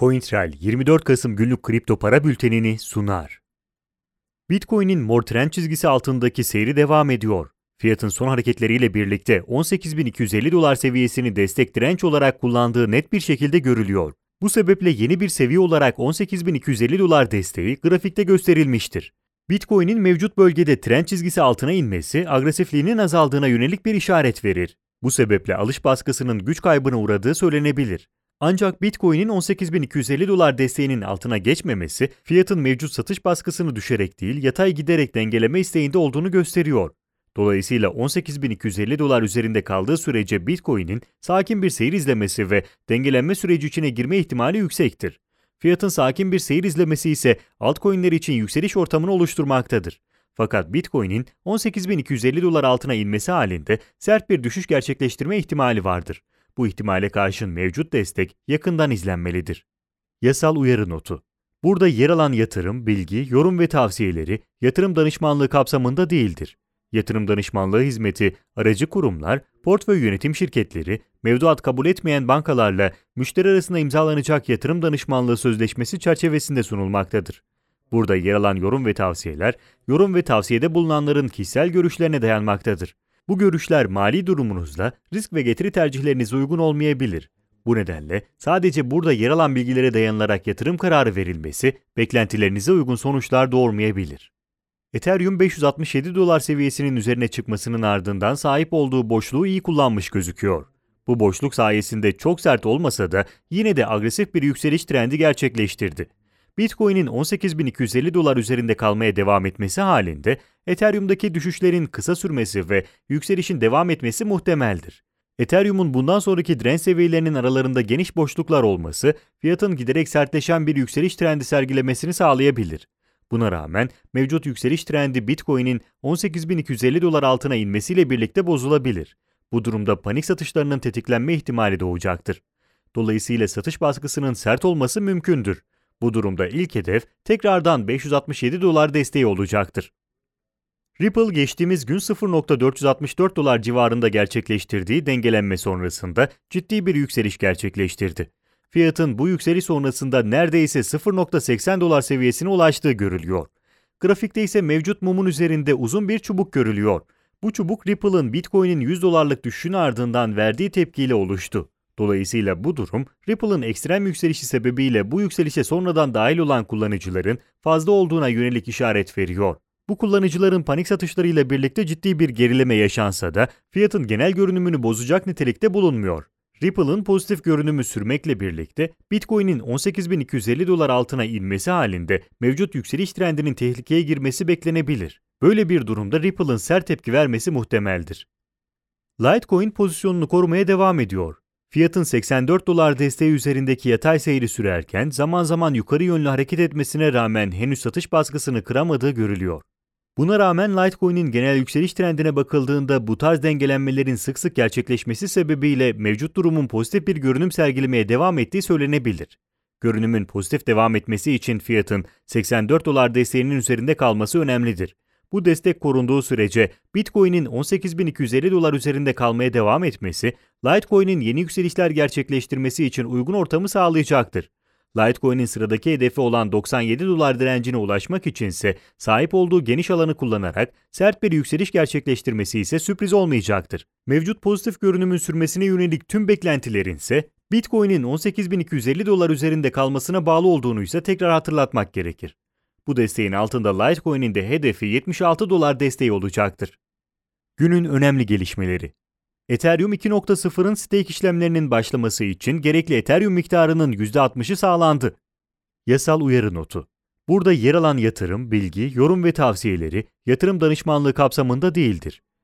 CoinTrail 24 Kasım günlük kripto para bültenini sunar. Bitcoin'in mor trend çizgisi altındaki seyri devam ediyor. Fiyatın son hareketleriyle birlikte 18.250 dolar seviyesini destek direnç olarak kullandığı net bir şekilde görülüyor. Bu sebeple yeni bir seviye olarak 18.250 dolar desteği grafikte gösterilmiştir. Bitcoin'in mevcut bölgede trend çizgisi altına inmesi agresifliğinin azaldığına yönelik bir işaret verir. Bu sebeple alış baskısının güç kaybına uğradığı söylenebilir. Ancak Bitcoin'in 18.250 dolar desteğinin altına geçmemesi, fiyatın mevcut satış baskısını düşerek değil, yatay giderek dengeleme isteğinde olduğunu gösteriyor. Dolayısıyla 18.250 dolar üzerinde kaldığı sürece Bitcoin'in sakin bir seyir izlemesi ve dengelenme süreci içine girme ihtimali yüksektir. Fiyatın sakin bir seyir izlemesi ise altcoin'ler için yükseliş ortamını oluşturmaktadır. Fakat Bitcoin'in 18.250 dolar altına inmesi halinde sert bir düşüş gerçekleştirme ihtimali vardır. Bu ihtimale karşın mevcut destek yakından izlenmelidir. Yasal uyarı notu. Burada yer alan yatırım, bilgi, yorum ve tavsiyeleri yatırım danışmanlığı kapsamında değildir. Yatırım danışmanlığı hizmeti aracı kurumlar, portföy yönetim şirketleri, mevduat kabul etmeyen bankalarla müşteri arasında imzalanacak yatırım danışmanlığı sözleşmesi çerçevesinde sunulmaktadır. Burada yer alan yorum ve tavsiyeler, yorum ve tavsiyede bulunanların kişisel görüşlerine dayanmaktadır. Bu görüşler mali durumunuzla risk ve getiri tercihlerinize uygun olmayabilir. Bu nedenle sadece burada yer alan bilgilere dayanılarak yatırım kararı verilmesi beklentilerinize uygun sonuçlar doğurmayabilir. Ethereum 567 dolar seviyesinin üzerine çıkmasının ardından sahip olduğu boşluğu iyi kullanmış gözüküyor. Bu boşluk sayesinde çok sert olmasa da yine de agresif bir yükseliş trendi gerçekleştirdi. Bitcoin'in 18.250 dolar üzerinde kalmaya devam etmesi halinde Ethereum'daki düşüşlerin kısa sürmesi ve yükselişin devam etmesi muhtemeldir. Ethereum'un bundan sonraki direnç seviyelerinin aralarında geniş boşluklar olması, fiyatın giderek sertleşen bir yükseliş trendi sergilemesini sağlayabilir. Buna rağmen mevcut yükseliş trendi Bitcoin'in 18.250 dolar altına inmesiyle birlikte bozulabilir. Bu durumda panik satışlarının tetiklenme ihtimali doğacaktır. Dolayısıyla satış baskısının sert olması mümkündür. Bu durumda ilk hedef tekrardan 567 dolar desteği olacaktır. Ripple geçtiğimiz gün 0.464 dolar civarında gerçekleştirdiği dengelenme sonrasında ciddi bir yükseliş gerçekleştirdi. Fiyatın bu yükseliş sonrasında neredeyse 0.80 dolar seviyesine ulaştığı görülüyor. Grafikte ise mevcut mumun üzerinde uzun bir çubuk görülüyor. Bu çubuk Ripple'ın Bitcoin'in 100 dolarlık düşüşün ardından verdiği tepkiyle oluştu. Dolayısıyla bu durum Ripple'ın ekstrem yükselişi sebebiyle bu yükselişe sonradan dahil olan kullanıcıların fazla olduğuna yönelik işaret veriyor. Bu kullanıcıların panik satışlarıyla birlikte ciddi bir gerileme yaşansa da fiyatın genel görünümünü bozacak nitelikte bulunmuyor. Ripple'ın pozitif görünümü sürmekle birlikte Bitcoin'in 18.250 dolar altına inmesi halinde mevcut yükseliş trendinin tehlikeye girmesi beklenebilir. Böyle bir durumda Ripple'ın sert tepki vermesi muhtemeldir. Litecoin pozisyonunu korumaya devam ediyor. Fiyatın 84 dolar desteği üzerindeki yatay seyri sürerken zaman zaman yukarı yönlü hareket etmesine rağmen henüz satış baskısını kıramadığı görülüyor. Buna rağmen Litecoin'in genel yükseliş trendine bakıldığında bu tarz dengelenmelerin sık sık gerçekleşmesi sebebiyle mevcut durumun pozitif bir görünüm sergilemeye devam ettiği söylenebilir. Görünümün pozitif devam etmesi için fiyatın 84 dolar desteğinin üzerinde kalması önemlidir. Bu destek korunduğu sürece Bitcoin'in 18.250 dolar üzerinde kalmaya devam etmesi, Litecoin'in yeni yükselişler gerçekleştirmesi için uygun ortamı sağlayacaktır. Litecoin'in sıradaki hedefi olan 97 dolar direncine ulaşmak içinse sahip olduğu geniş alanı kullanarak sert bir yükseliş gerçekleştirmesi ise sürpriz olmayacaktır. Mevcut pozitif görünümün sürmesine yönelik tüm beklentilerin ise Bitcoin'in 18.250 dolar üzerinde kalmasına bağlı olduğunu ise tekrar hatırlatmak gerekir. Bu desteğin altında Litecoin'in de hedefi 76 dolar desteği olacaktır. Günün önemli gelişmeleri Ethereum 2.0'ın stake işlemlerinin başlaması için gerekli Ethereum miktarının %60'ı sağlandı. Yasal uyarı notu. Burada yer alan yatırım, bilgi, yorum ve tavsiyeleri yatırım danışmanlığı kapsamında değildir.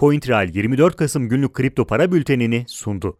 CoinTrail 24 Kasım günlük kripto para bültenini sundu.